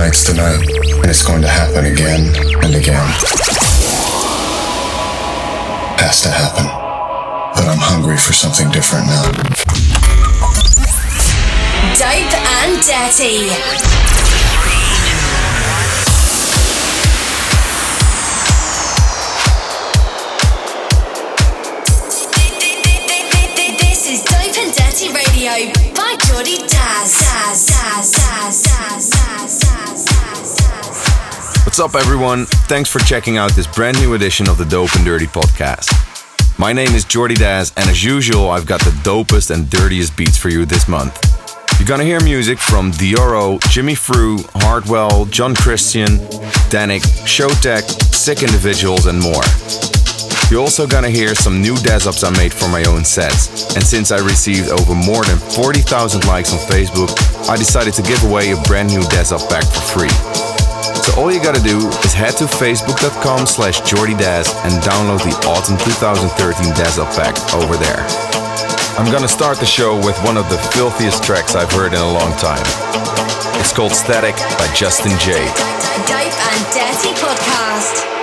tonight's tonight, and it's going to happen again and again. Has to happen. But I'm hungry for something different now. Dope and dirty. This is Dope and Dirty Radio What's up, everyone? Thanks for checking out this brand new edition of the Dope and Dirty podcast. My name is Jordy Dazz, and as usual, I've got the dopest and dirtiest beats for you this month. You're gonna hear music from Dioro, Jimmy Frew, Hardwell, John Christian, Danik, Showtek, Sick Individuals, and more. You're also gonna hear some new dance-ups I made for my own sets. And since I received over more than 40,000 likes on Facebook, I decided to give away a brand new dance-up pack for free. So all you gotta do is head to facebook.com slash jordydazz and download the autumn 2013 dance-up pack over there. I'm gonna start the show with one of the filthiest tracks I've heard in a long time. It's called Static by Justin J. Dope and Dirty Podcast.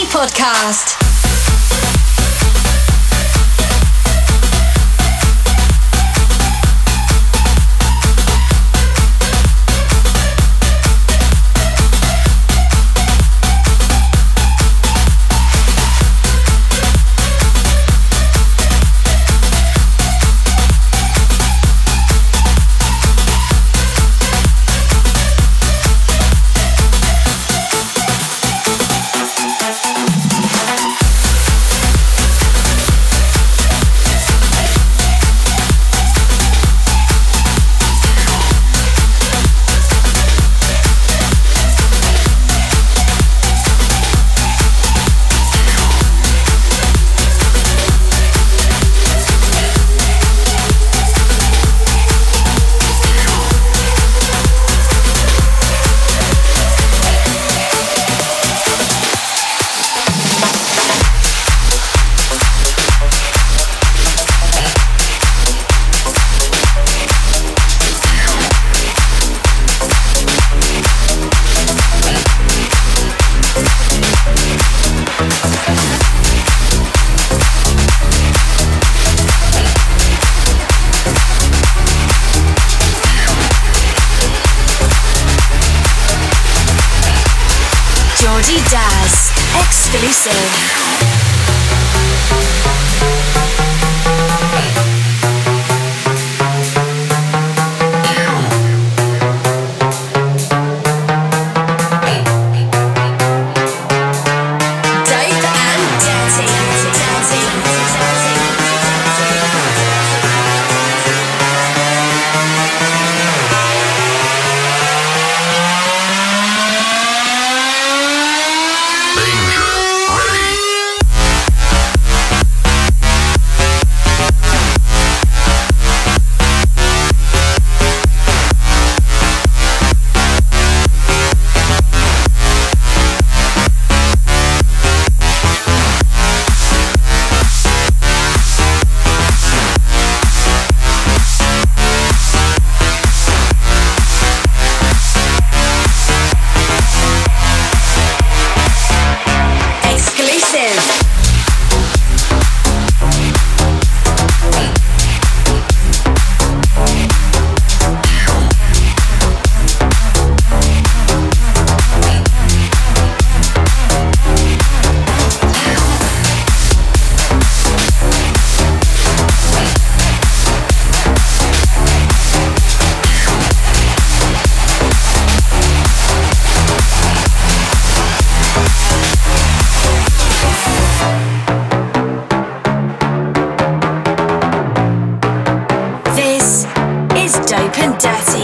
Podcast. Energy exclusive. Pendetti.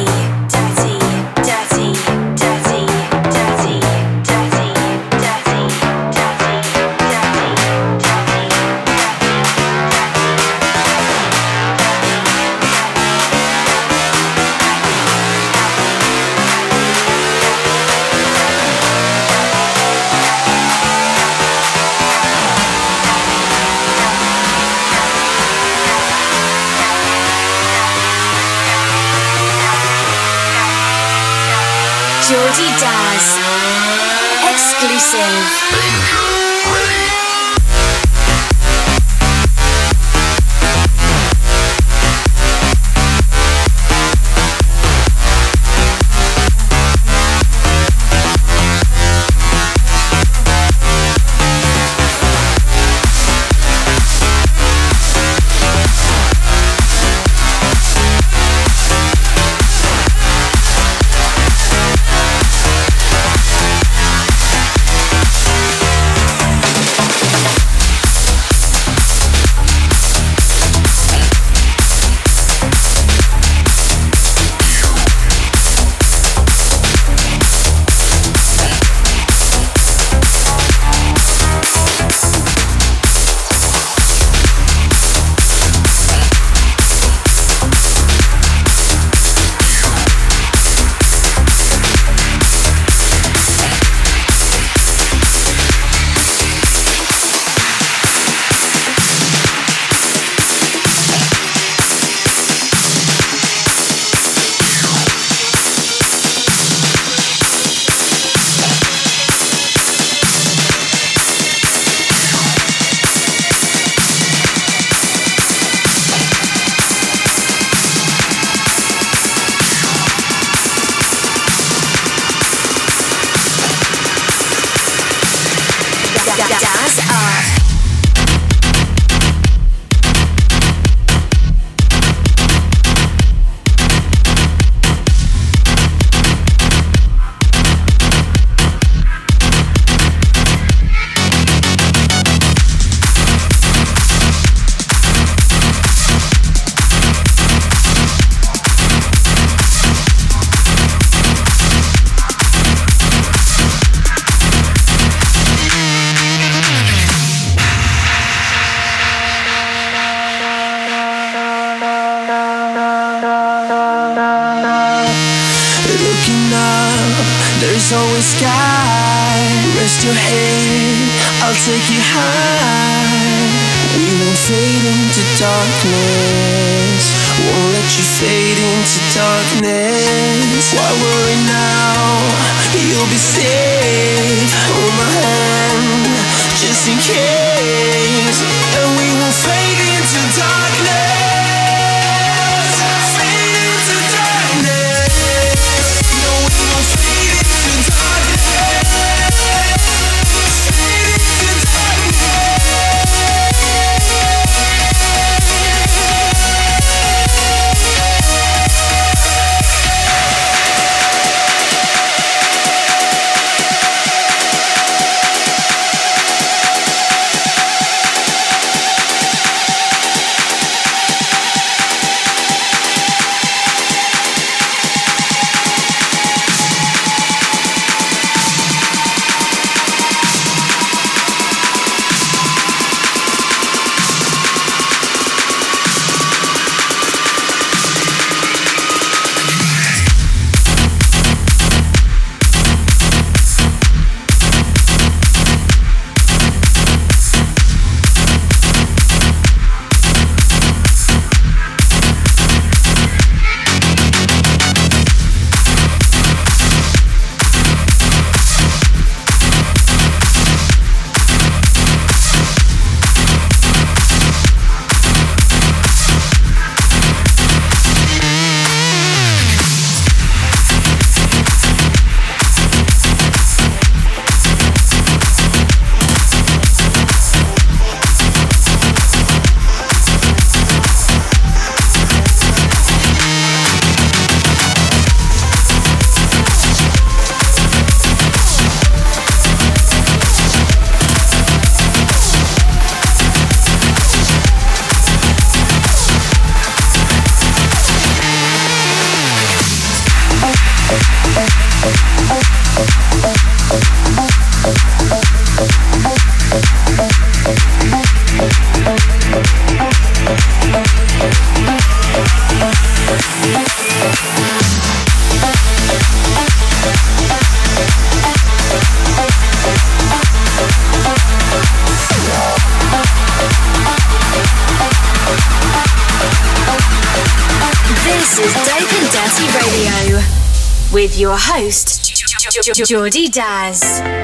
Jordy Dazz.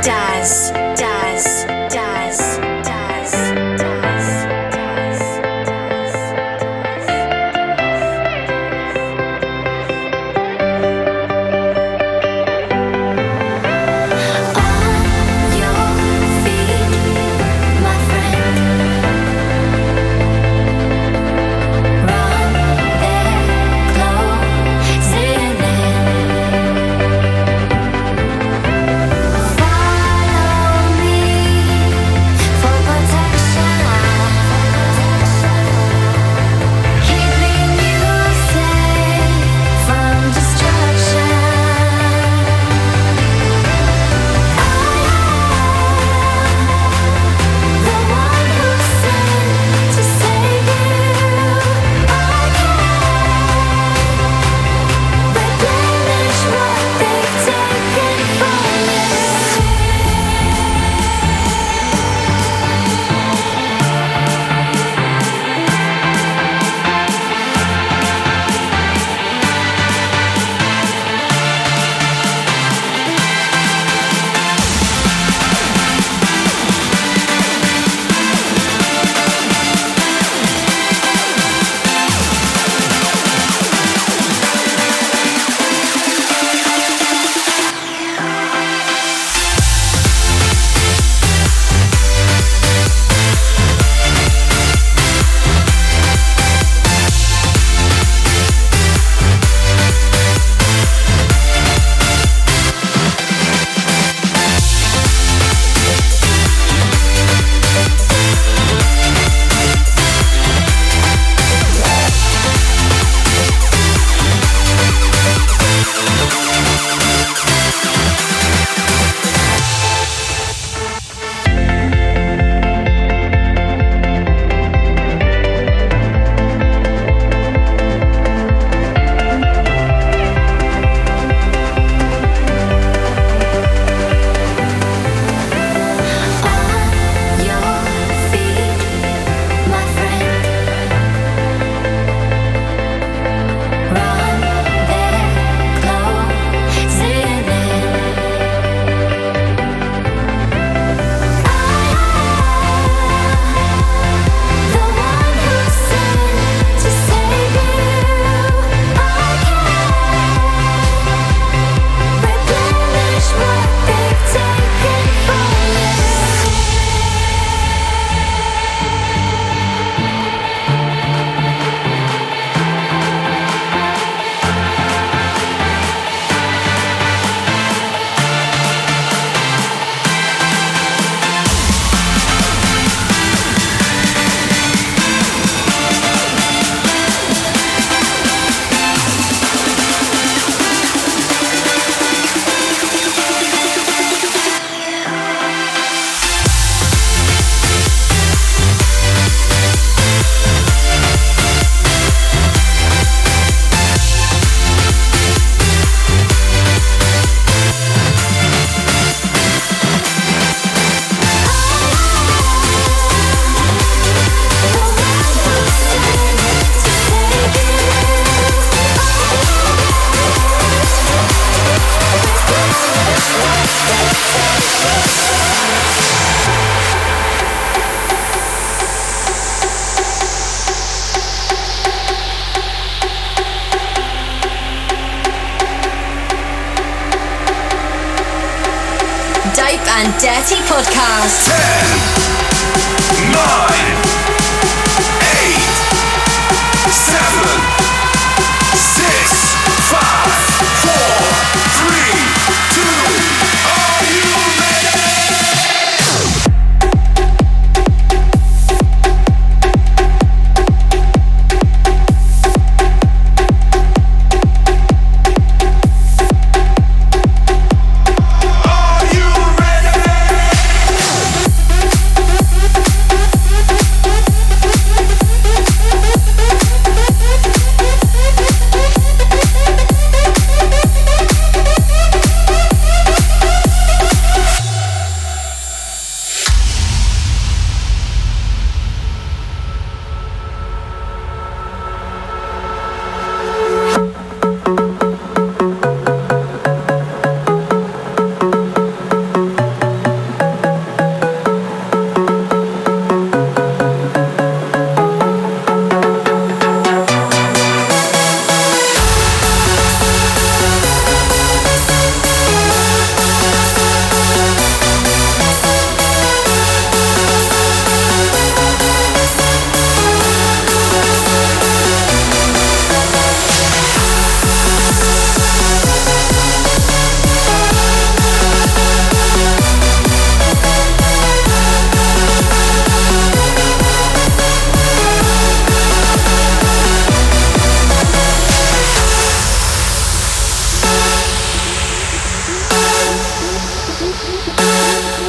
And Dirty Podcast. 10, 9, 8, 7, Música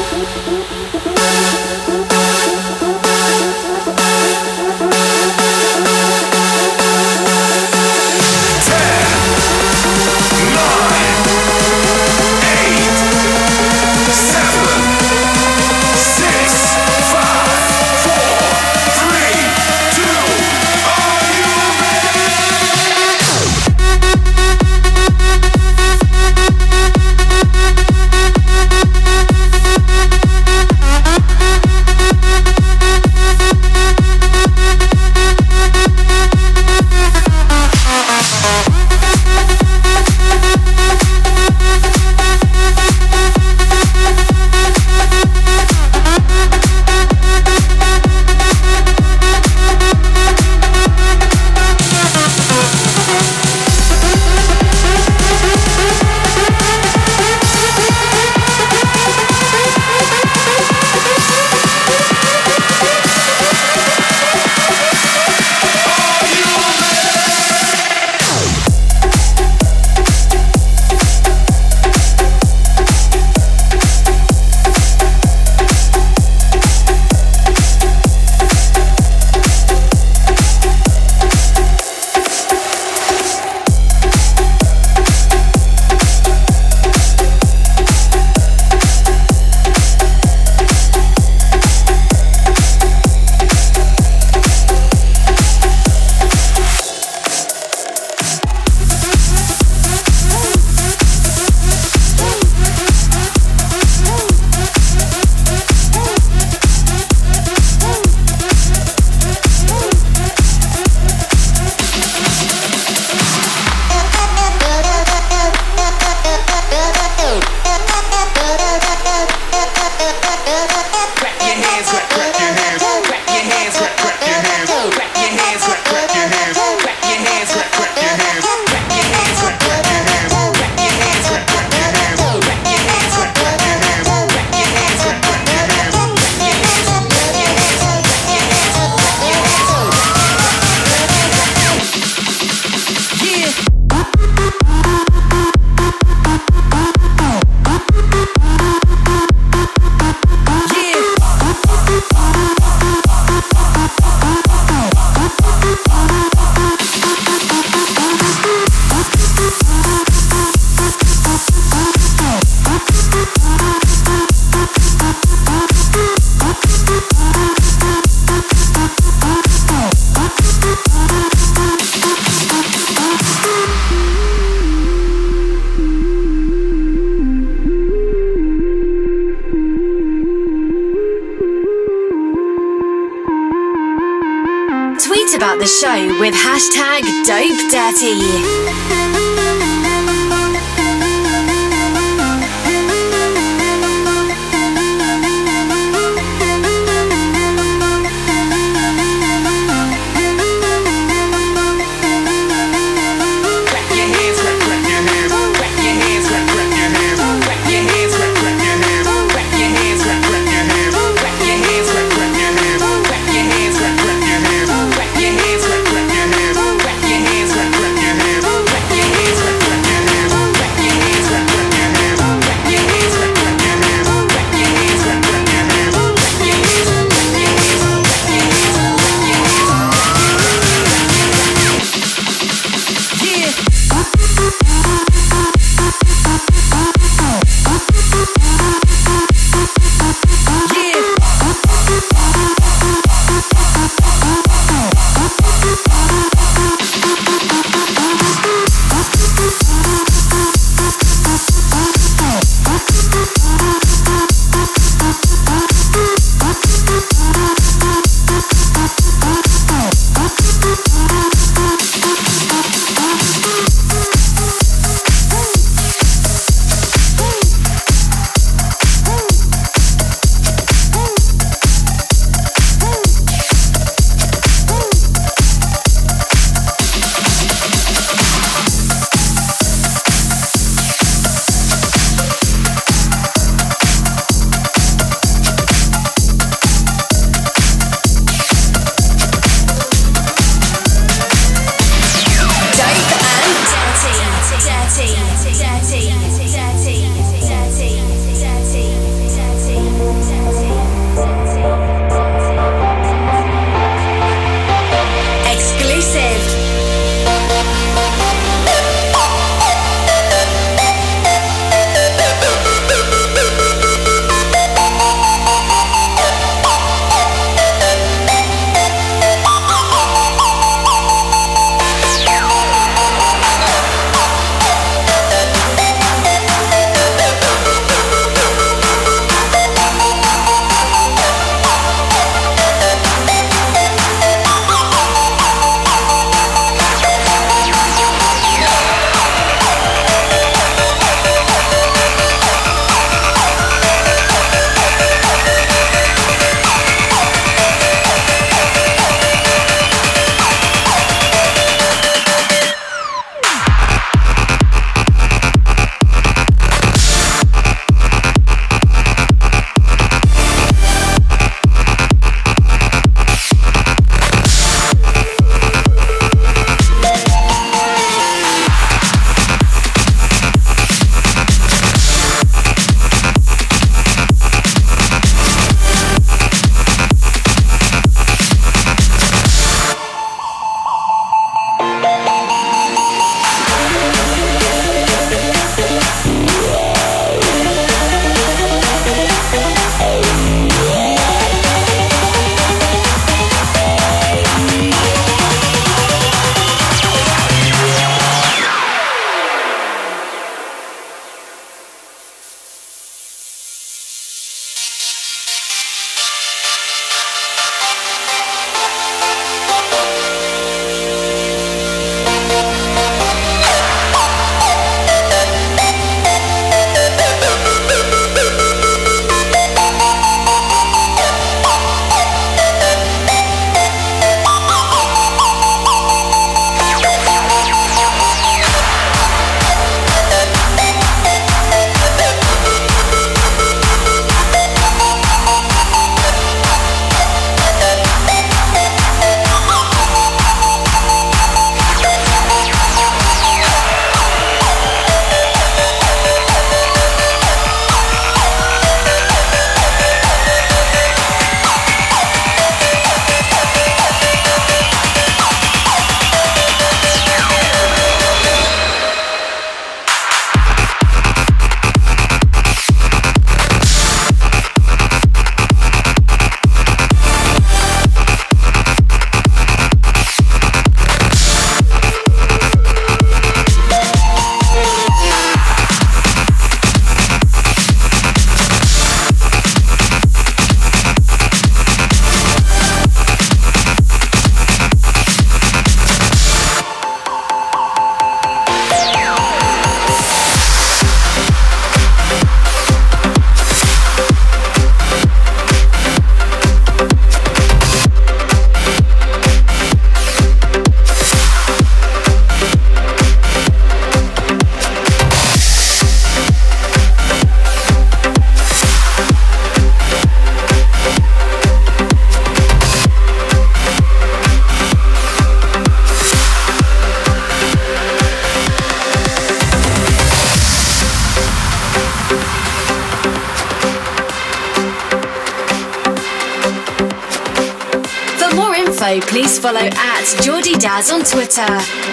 Dazz on Twitter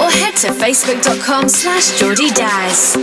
or head to facebook.com slash Jordy Dazz.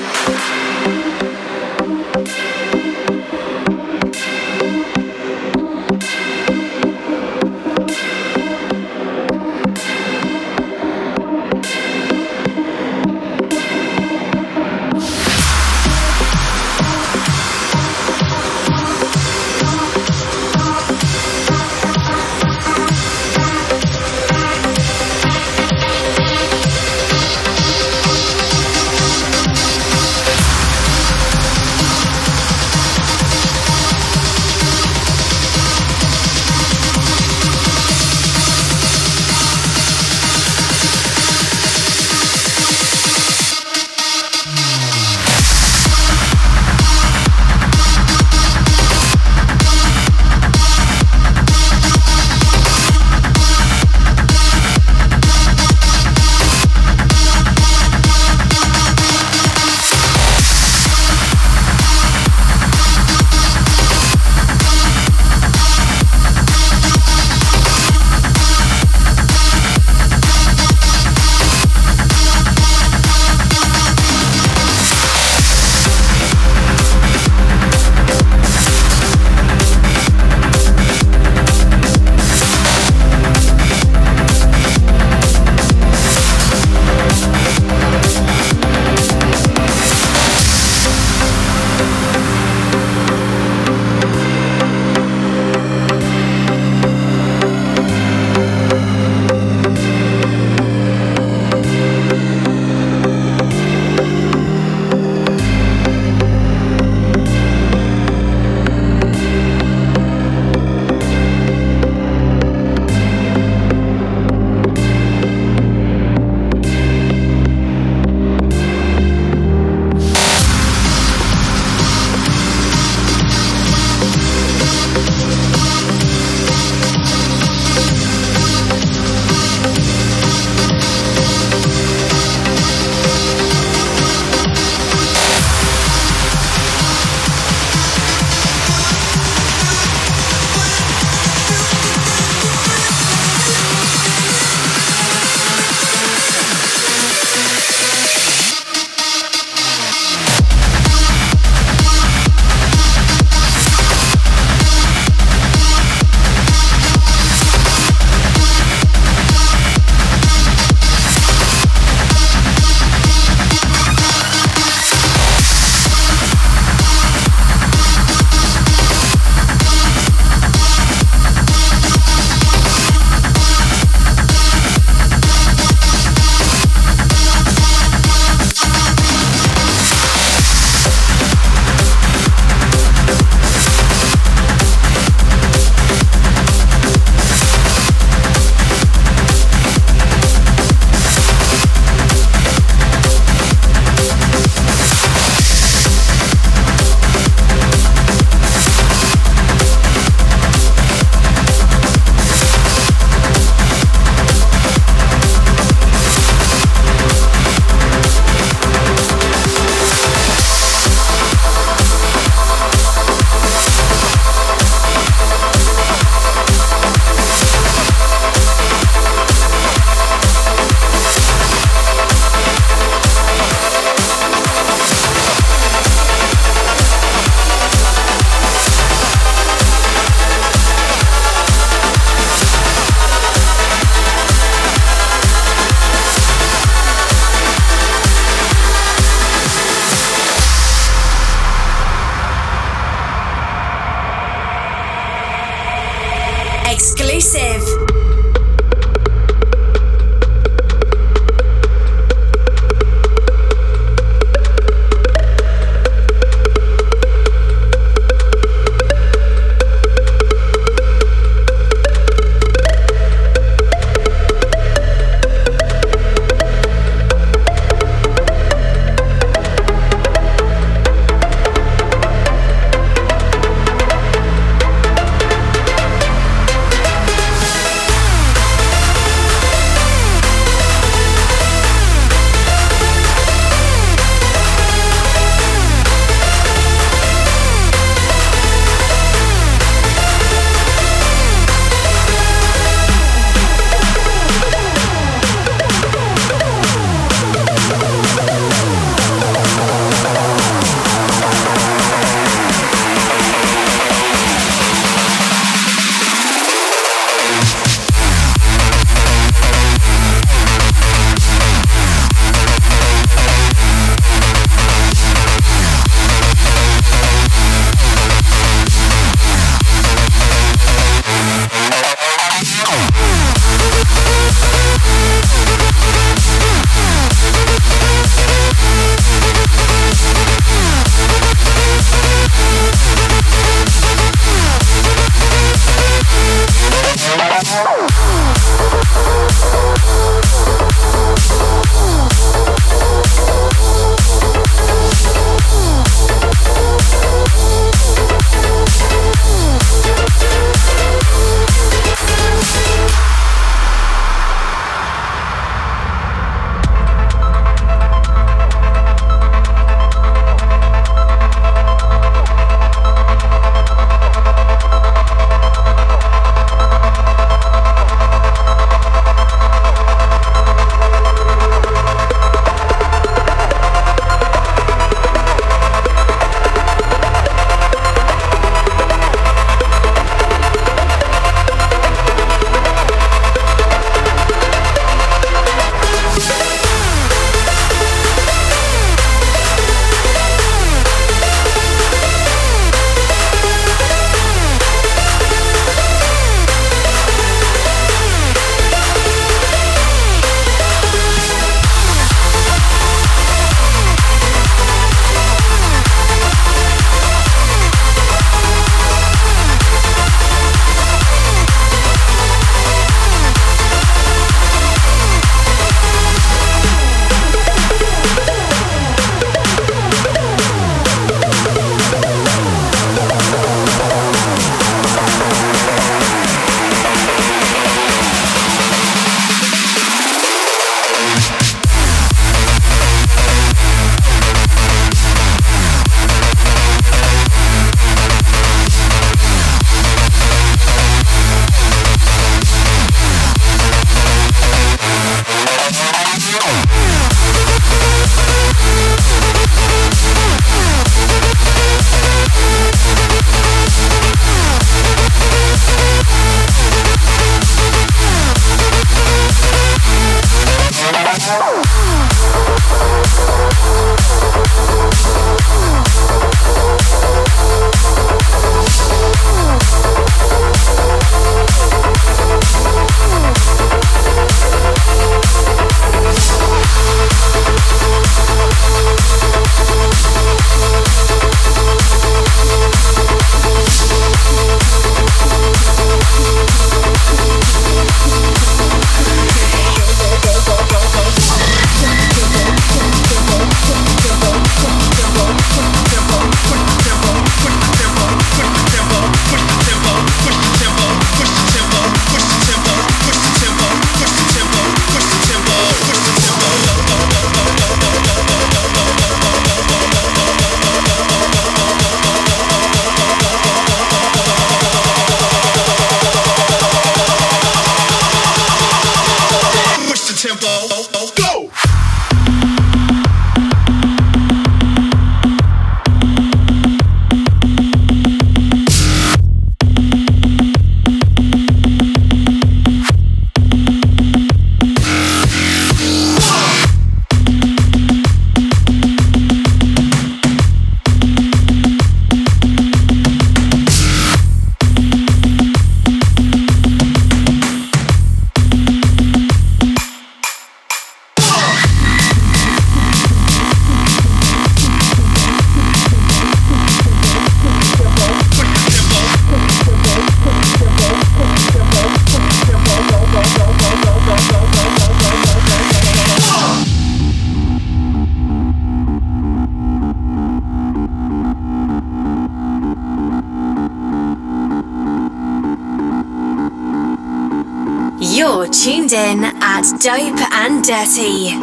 Dirty.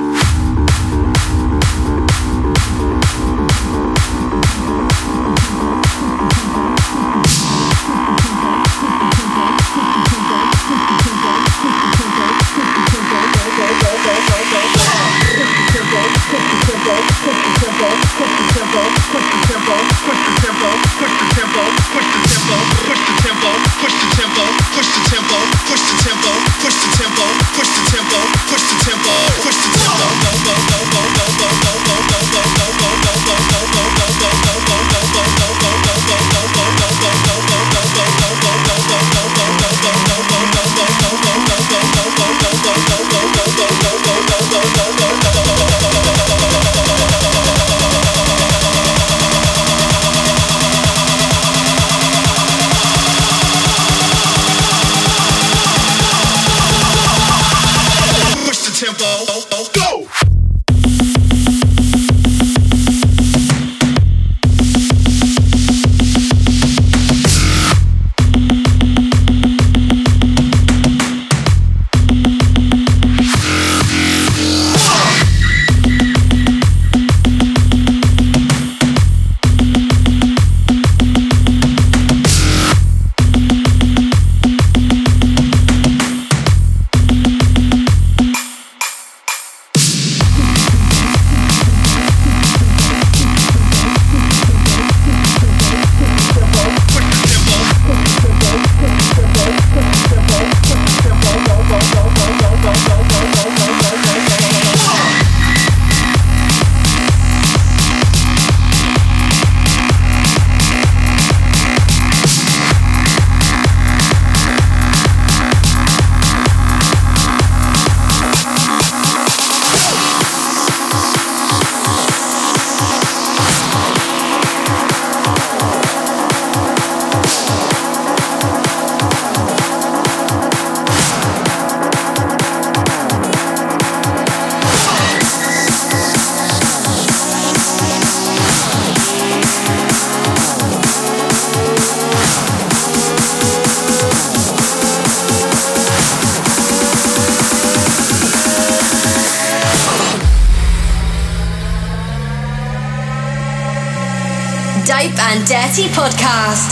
Dirty Podcast.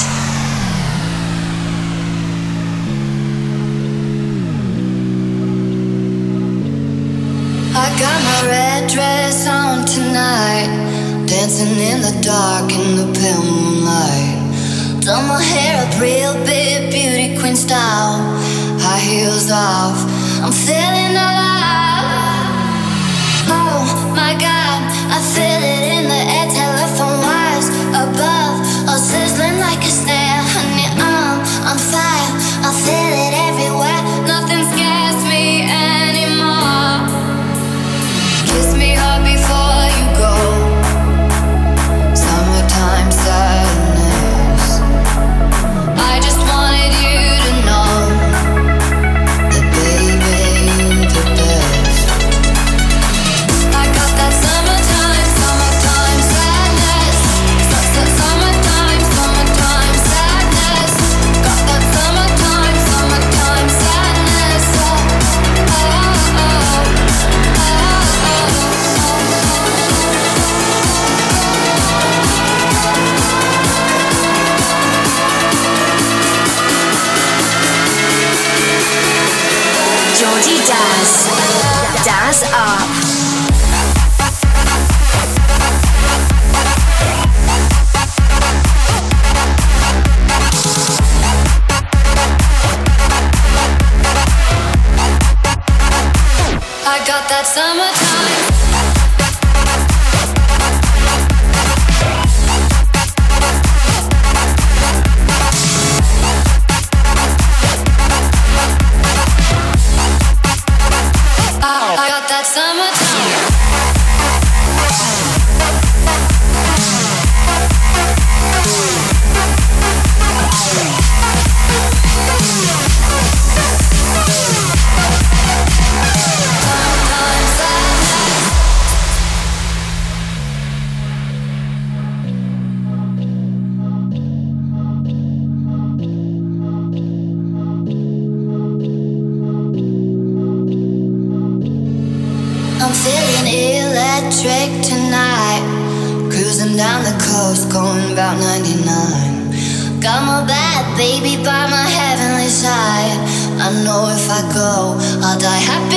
I got my red dress on tonight, dancing in the dark in the pale moonlight. Done my hair up real big, beauty queen style, high heels off. I'm feeling got that summertime. I got that summertime. Know if I go, I'll die happy